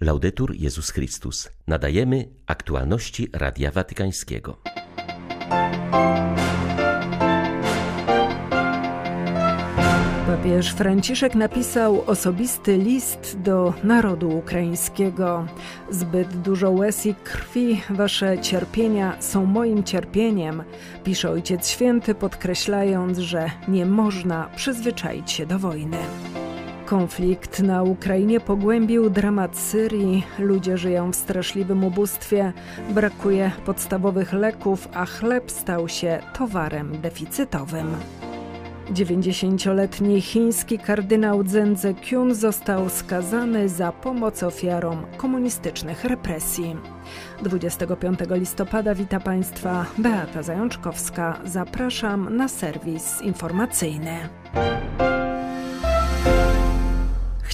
Laudetur Jezus Chrystus. Nadajemy aktualności Radia Watykańskiego. Papież Franciszek napisał osobisty list do narodu ukraińskiego. Zbyt dużo łez i krwi, wasze cierpienia są moim cierpieniem, pisze Ojciec Święty, podkreślając, że nie można przyzwyczaić się do wojny. Konflikt na Ukrainie pogłębił dramat Syrii. Ludzie żyją w straszliwym ubóstwie, brakuje podstawowych leków, a chleb stał się towarem deficytowym. 90-letni chiński kardynał Zhendze Kyun został skazany za pomoc ofiarom komunistycznych represji. 25 listopada wita Państwa Beata Zajączkowska. Zapraszam na serwis informacyjny.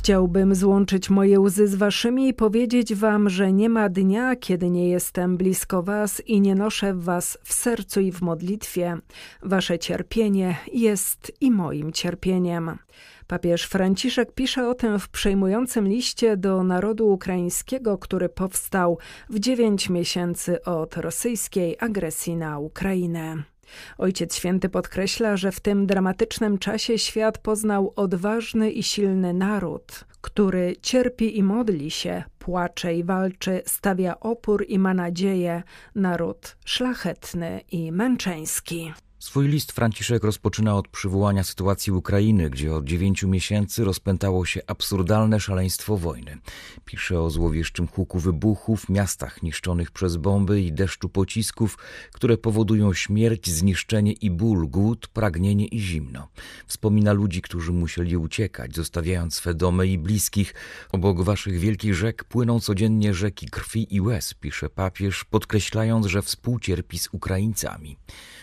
Chciałbym złączyć moje łzy z waszymi i powiedzieć wam, że nie ma dnia, kiedy nie jestem blisko was i nie noszę was w sercu i w modlitwie. Wasze cierpienie jest i moim cierpieniem. Papież Franciszek pisze o tym w przejmującym liście do narodu ukraińskiego, który powstał w dziewięć miesięcy od rosyjskiej agresji na Ukrainę. Ojciec Święty podkreśla, że w tym dramatycznym czasie świat poznał odważny i silny naród, który cierpi i modli się, płacze i walczy, stawia opór i ma nadzieję, naród szlachetny i męczeński. Swój list Franciszek rozpoczyna od przywołania sytuacji Ukrainy, gdzie od dziewięciu miesięcy rozpętało się absurdalne szaleństwo wojny. Pisze o złowieszczym huku wybuchów, miastach niszczonych przez bomby i deszczu pocisków, które powodują śmierć, zniszczenie i ból, głód, pragnienie i zimno. Wspomina ludzi, którzy musieli uciekać, zostawiając swe domy i bliskich. Obok waszych wielkich rzek płyną codziennie rzeki krwi i łez, pisze papież, podkreślając, że współcierpi z Ukraińcami.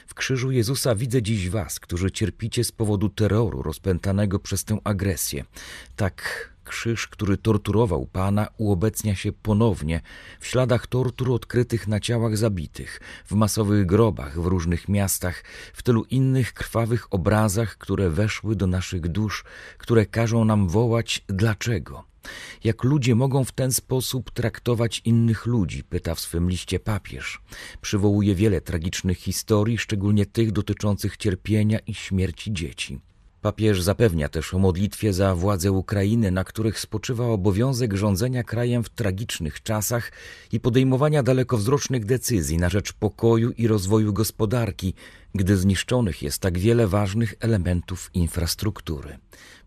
W krzyżu Jezusa widzę dziś was, którzy cierpicie z powodu terroru rozpętanego przez tę agresję. Tak krzyż, który torturował Pana, uobecnia się ponownie w śladach tortur odkrytych na ciałach zabitych, w masowych grobach w różnych miastach, w tylu innych krwawych obrazach, które weszły do naszych dusz, które każą nam wołać dlaczego. Jak ludzie mogą w ten sposób traktować innych ludzi, pyta w swym liście papież. Przywołuje wiele tragicznych historii, szczególnie tych dotyczących cierpienia i śmierci dzieci. Papież zapewnia też o modlitwie za władze Ukrainy, na których spoczywa obowiązek rządzenia krajem w tragicznych czasach i podejmowania dalekowzrocznych decyzji na rzecz pokoju i rozwoju gospodarki, gdy zniszczonych jest tak wiele ważnych elementów infrastruktury.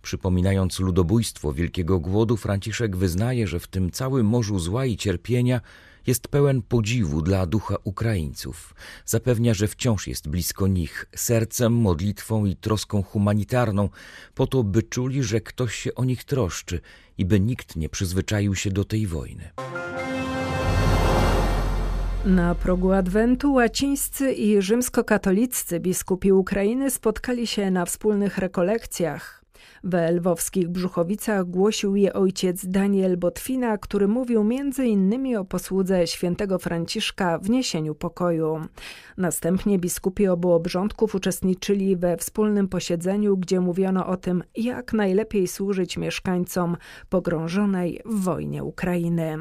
Przypominając ludobójstwo Wielkiego Głodu, Franciszek wyznaje, że w tym całym morzu zła i cierpienia jest pełen podziwu dla ducha Ukraińców. Zapewnia, że wciąż jest blisko nich, sercem, modlitwą i troską humanitarną, po to, by czuli, że ktoś się o nich troszczy i by nikt nie przyzwyczaił się do tej wojny. Na progu Adwentu łacińscy i rzymskokatoliccy biskupi Ukrainy spotkali się na wspólnych rekolekcjach. We lwowskich Brzuchowicach głosił je ojciec Daniel Botwina, który mówił m.in. o posłudze świętego Franciszka w niesieniu pokoju. Następnie biskupi obu obrządków uczestniczyli we wspólnym posiedzeniu, gdzie mówiono o tym, jak najlepiej służyć mieszkańcom pogrążonej w wojnie Ukrainy.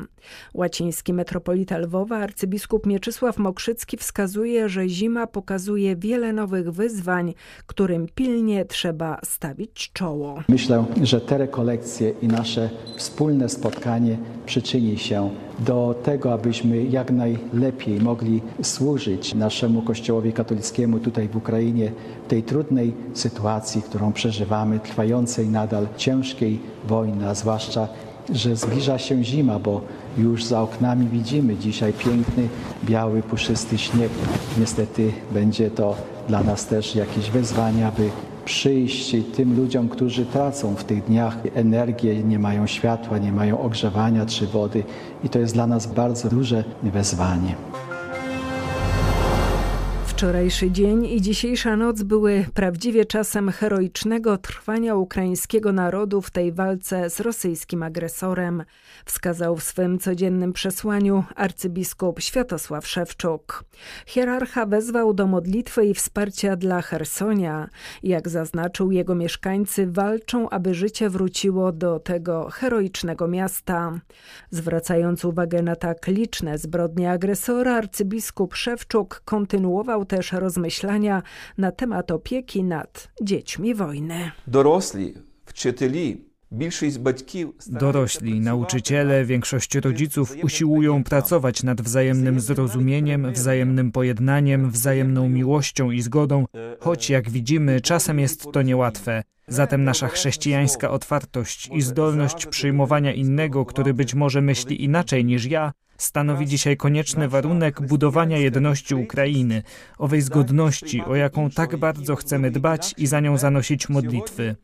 Łaciński metropolita Lwowa, arcybiskup Mieczysław Mokrzycki wskazuje, że zima pokazuje wiele nowych wyzwań, którym pilnie trzeba stawić czoło. Myślę, że te rekolekcje i nasze wspólne spotkanie przyczyni się do tego, abyśmy jak najlepiej mogli służyć naszemu Kościołowi katolickiemu tutaj w Ukrainie w tej trudnej sytuacji, którą przeżywamy, trwającej nadal ciężkiej wojny, a zwłaszcza że zbliża się zima, bo już za oknami widzimy dzisiaj piękny, biały, puszysty śnieg. Niestety będzie to dla nas też jakieś wyzwanie, aby przyjść tym ludziom, którzy tracą w tych dniach energię, nie mają światła, nie mają ogrzewania czy wody. I to jest dla nas bardzo duże wezwanie Wczorajszy dzień i dzisiejsza noc były prawdziwie czasem heroicznego trwania ukraińskiego narodu w tej walce z rosyjskim agresorem, wskazał w swym codziennym przesłaniu arcybiskup Światosław Szewczuk. Hierarcha wezwał do modlitwy i wsparcia dla Hersonia. Jak zaznaczył, jego mieszkańcy walczą, aby życie wróciło do tego heroicznego miasta. Zwracając uwagę na tak liczne zbrodnie agresora, arcybiskup Szewczuk kontynuował też rozmyślania na temat opieki nad dziećmi wojny. Dorośli, wczyteli, Dorośli, nauczyciele, większość rodziców usiłują pracować nad wzajemnym zrozumieniem, wzajemnym pojednaniem, wzajemną miłością i zgodą, choć jak widzimy, czasem jest to niełatwe. Zatem nasza chrześcijańska otwartość i zdolność przyjmowania innego, który być może myśli inaczej niż ja, stanowi dzisiaj konieczny warunek budowania jedności Ukrainy, owej zgodności, o jaką tak bardzo chcemy dbać i za nią zanosić modlitwy.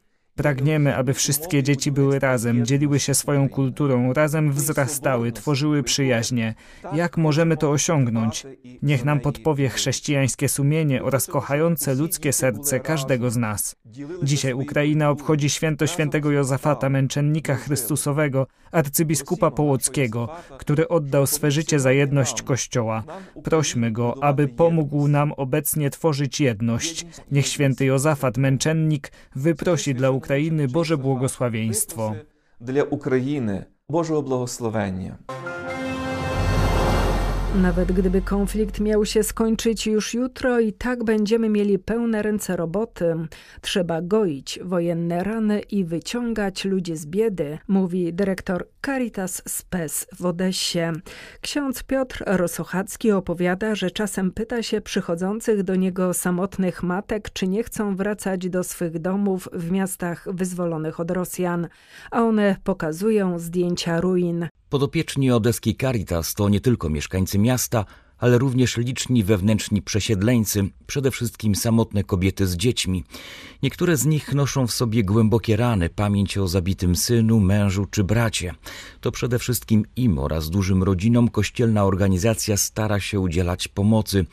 Pragniemy, aby wszystkie dzieci były razem, dzieliły się swoją kulturą, razem wzrastały, tworzyły przyjaźnie. Jak możemy to osiągnąć? Niech nam podpowie chrześcijańskie sumienie oraz kochające ludzkie serce każdego z nas. Dzisiaj Ukraina obchodzi święto świętego Jozafata, męczennika Chrystusowego, arcybiskupa Połockiego, który oddał swe życie za jedność Kościoła. Prośmy go, aby pomógł nam obecnie tworzyć jedność. Niech święty Jozafat, męczennik, wyprosi dla України Боже благословенство. Для України Божого благословення. Nawet gdyby konflikt miał się skończyć już jutro, i tak będziemy mieli pełne ręce roboty. Trzeba goić wojenne rany i wyciągać ludzi z biedy, mówi dyrektor Caritas Spes w Odessie. Ksiądz Piotr Rosochacki opowiada, że czasem pyta się przychodzących do niego samotnych matek, czy nie chcą wracać do swych domów w miastach wyzwolonych od Rosjan, a one pokazują zdjęcia ruin. Podopieczni odeski Caritas to nie tylko mieszkańcy miasta, ale również liczni wewnętrzni przesiedleńcy, przede wszystkim samotne kobiety z dziećmi. Niektóre z nich noszą w sobie głębokie rany, pamięć o zabitym synu, mężu czy bracie. To przede wszystkim im oraz dużym rodzinom kościelna organizacja stara się udzielać pomocy.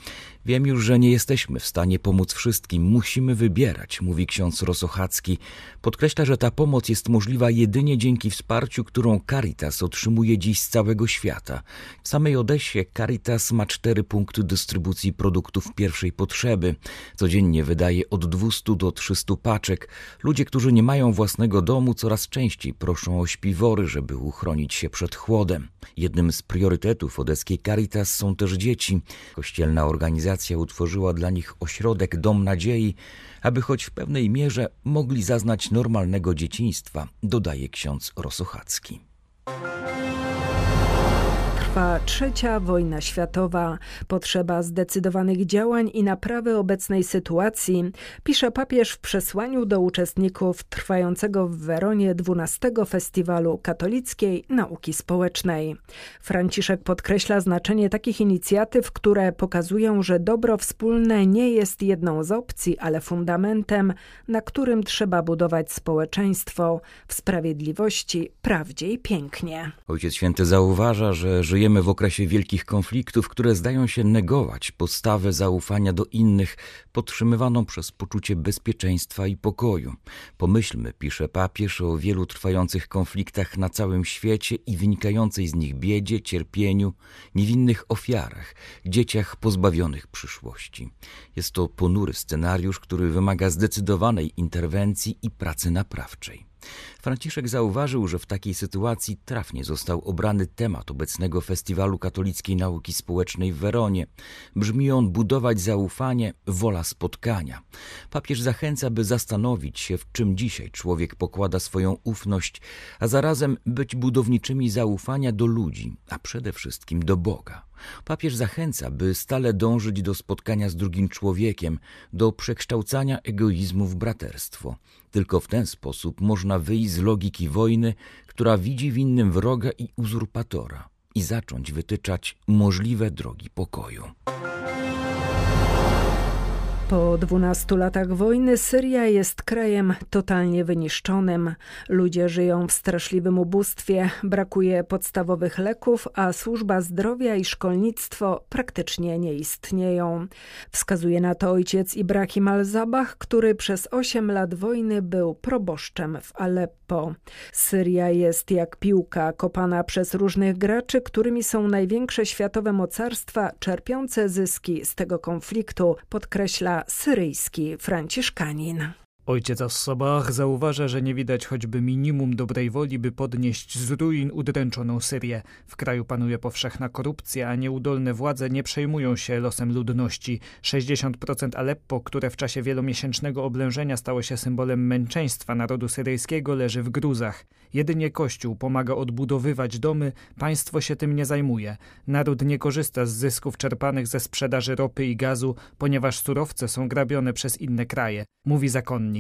Wiem już, że nie jesteśmy w stanie pomóc wszystkim, musimy wybierać, mówi ksiądz Rosochacki. Podkreśla, że ta pomoc jest możliwa jedynie dzięki wsparciu, którą Caritas otrzymuje dziś z całego świata. W samej Odesie Caritas ma cztery punkty dystrybucji produktów pierwszej potrzeby. Codziennie wydaje od 200 do 300 paczek. Ludzie, którzy nie mają własnego domu, coraz częściej proszą o śpiwory, żeby uchronić się przed chłodem. Jednym z priorytetów odeskiej Caritas są też dzieci. Kościelna organizacja utworzyła dla nich ośrodek Dom Nadziei, aby choć w pewnej mierze mogli zaznać normalnego dzieciństwa, dodaje ksiądz Rosochacki trwa trzecia wojna światowa. Potrzeba zdecydowanych działań i naprawy obecnej sytuacji, pisze papież w przesłaniu do uczestników trwającego w Weronie 12 Festiwalu Katolickiej Nauki Społecznej. Franciszek podkreśla znaczenie takich inicjatyw, które pokazują, że dobro wspólne nie jest jedną z opcji, ale fundamentem, na którym trzeba budować społeczeństwo w sprawiedliwości, prawdzie i pięknie. Ojciec Święty zauważa, że żyjemy Żyjemy w okresie wielkich konfliktów, które zdają się negować podstawę zaufania do innych, podtrzymywaną przez poczucie bezpieczeństwa i pokoju. Pomyślmy, pisze papież, o wielu trwających konfliktach na całym świecie i wynikającej z nich biedzie, cierpieniu, niewinnych ofiarach, dzieciach pozbawionych przyszłości. Jest to ponury scenariusz, który wymaga zdecydowanej interwencji i pracy naprawczej. Franciszek zauważył, że w takiej sytuacji trafnie został obrany temat obecnego Festiwalu Katolickiej Nauki Społecznej w Weronie. Brzmi on budować zaufanie, wola spotkania. Papież zachęca, by zastanowić się, w czym dzisiaj człowiek pokłada swoją ufność, a zarazem być budowniczymi zaufania do ludzi, a przede wszystkim do Boga. Papież zachęca, by stale dążyć do spotkania z drugim człowiekiem, do przekształcania egoizmu w braterstwo. Tylko w ten sposób można wyjść z logiki wojny, która widzi w innym wroga i uzurpatora, i zacząć wytyczać możliwe drogi pokoju. Po 12 latach wojny Syria jest krajem totalnie wyniszczonym. Ludzie żyją w straszliwym ubóstwie, brakuje podstawowych leków, a służba zdrowia i szkolnictwo praktycznie nie istnieją. Wskazuje na to ojciec Ibrahim al-Zabah, który przez 8 lat wojny był proboszczem w Aleppo. Syria jest jak piłka kopana przez różnych graczy, którymi są największe światowe mocarstwa czerpiące zyski z tego konfliktu, podkreśla syryjski franciszkanin. Ojciec As-Sabah zauważa, że nie widać choćby minimum dobrej woli, by podnieść z ruin udręczoną Syrię. W kraju panuje powszechna korupcja, a nieudolne władze nie przejmują się losem ludności. 60% Aleppo, które w czasie wielomiesięcznego oblężenia stało się symbolem męczeństwa narodu syryjskiego, leży w gruzach. Jedynie Kościół pomaga odbudowywać domy, państwo się tym nie zajmuje. Naród nie korzysta z zysków czerpanych ze sprzedaży ropy i gazu, ponieważ surowce są grabione przez inne kraje, mówi zakonnik.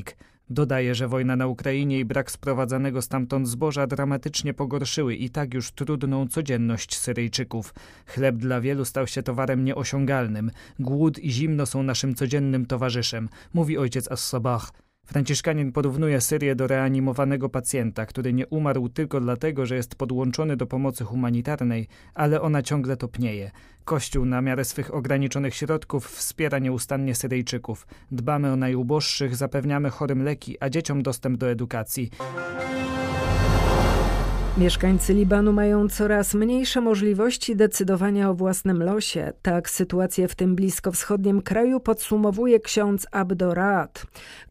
Dodaje, że wojna na Ukrainie i brak sprowadzanego stamtąd zboża dramatycznie pogorszyły i tak już trudną codzienność Syryjczyków. Chleb dla wielu stał się towarem nieosiągalnym. Głód i zimno są naszym codziennym towarzyszem, mówi ojciec As-Sabah. Franciszkanin porównuje Syrię do reanimowanego pacjenta, który nie umarł tylko dlatego, że jest podłączony do pomocy humanitarnej, ale ona ciągle topnieje. Kościół na miarę swych ograniczonych środków wspiera nieustannie Syryjczyków. Dbamy o najuboższych, zapewniamy chorym leki, a dzieciom dostęp do edukacji. Mieszkańcy Libanu mają coraz mniejsze możliwości decydowania o własnym losie. Tak sytuację w tym bliskowschodnim kraju podsumowuje ksiądz Abdorat.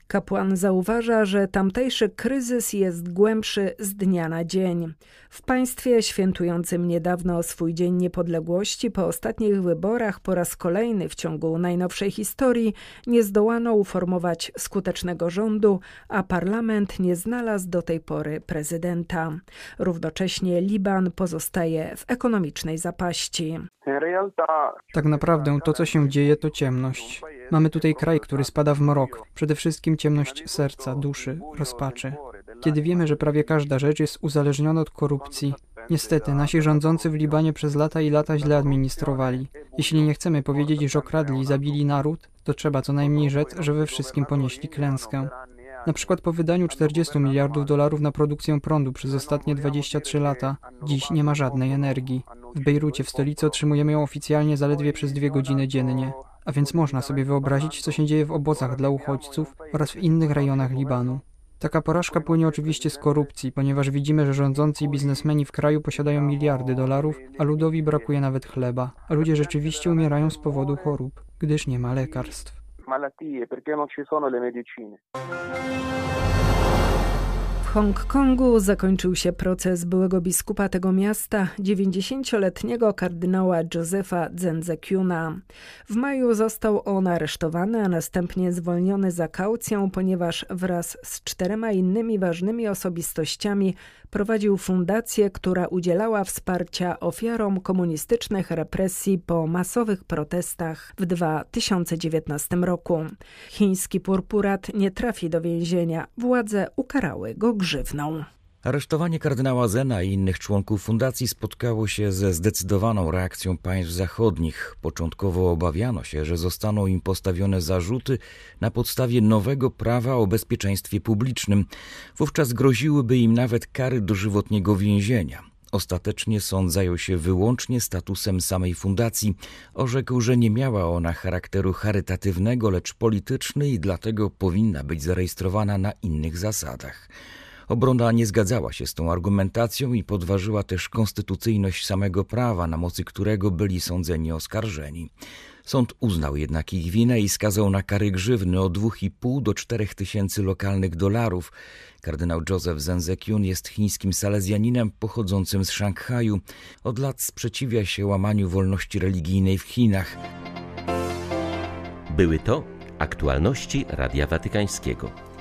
Kapłan zauważa, że tamtejszy kryzys jest głębszy z dnia na dzień. W państwie świętującym niedawno swój Dzień Niepodległości po ostatnich wyborach po raz kolejny w ciągu najnowszej historii nie zdołano uformować skutecznego rządu, a parlament nie znalazł do tej pory prezydenta. Równocześnie Liban pozostaje w ekonomicznej zapaści. Tak naprawdę to, co się dzieje, to ciemność. Mamy tutaj kraj, który spada w mrok. Przede wszystkim ciemność serca, duszy, rozpaczy. Kiedy wiemy, że prawie każda rzecz jest uzależniona od korupcji, niestety nasi rządzący w Libanie przez lata i lata źle administrowali. Jeśli nie chcemy powiedzieć, że okradli i zabili naród, to trzeba co najmniej rzec, że we wszystkim ponieśli klęskę. Na przykład po wydaniu 40 miliardów dolarów na produkcję prądu przez ostatnie 23 lata, dziś nie ma żadnej energii. W Bejrucie, w stolicy, otrzymujemy ją oficjalnie zaledwie przez dwie godziny dziennie. A więc można sobie wyobrazić, co się dzieje w obozach dla uchodźców oraz w innych rejonach Libanu. Taka porażka płynie oczywiście z korupcji, ponieważ widzimy, że rządzący i biznesmeni w kraju posiadają miliardy dolarów, a ludowi brakuje nawet chleba, a ludzie rzeczywiście umierają z powodu chorób, gdyż nie ma lekarstw. malattie, perché non ci sono le medicine. Hongkongu zakończył się proces byłego biskupa tego miasta, 90-letniego kardynała Josepha Zenzekiuna. W maju został on aresztowany, a następnie zwolniony za kaucją, ponieważ wraz z czterema innymi ważnymi osobistościami prowadził fundację, która udzielała wsparcia ofiarom komunistycznych represji po masowych protestach w 2019 roku. Chiński purpurat nie trafi do więzienia. Władze ukarały go grzywną. Aresztowanie kardynała Zena i innych członków fundacji spotkało się ze zdecydowaną reakcją państw zachodnich. Początkowo obawiano się, że zostaną im postawione zarzuty na podstawie nowego prawa o bezpieczeństwie publicznym. Wówczas groziłyby im nawet kary dożywotniego więzienia. Ostatecznie sąd zajął się wyłącznie statusem samej fundacji. Orzekł, że nie miała ona charakteru charytatywnego, lecz polityczny i dlatego powinna być zarejestrowana na innych zasadach. Obrona nie zgadzała się z tą argumentacją i podważyła też konstytucyjność samego prawa, na mocy którego byli sądzeni oskarżeni. Sąd uznał jednak ich winę i skazał na kary grzywny od 2,5 do 4 tysięcy lokalnych dolarów. Kardynał Joseph Zenzekiun jest chińskim salezjaninem pochodzącym z Szanghaju. Od lat sprzeciwia się łamaniu wolności religijnej w Chinach. Były to aktualności Radia Watykańskiego.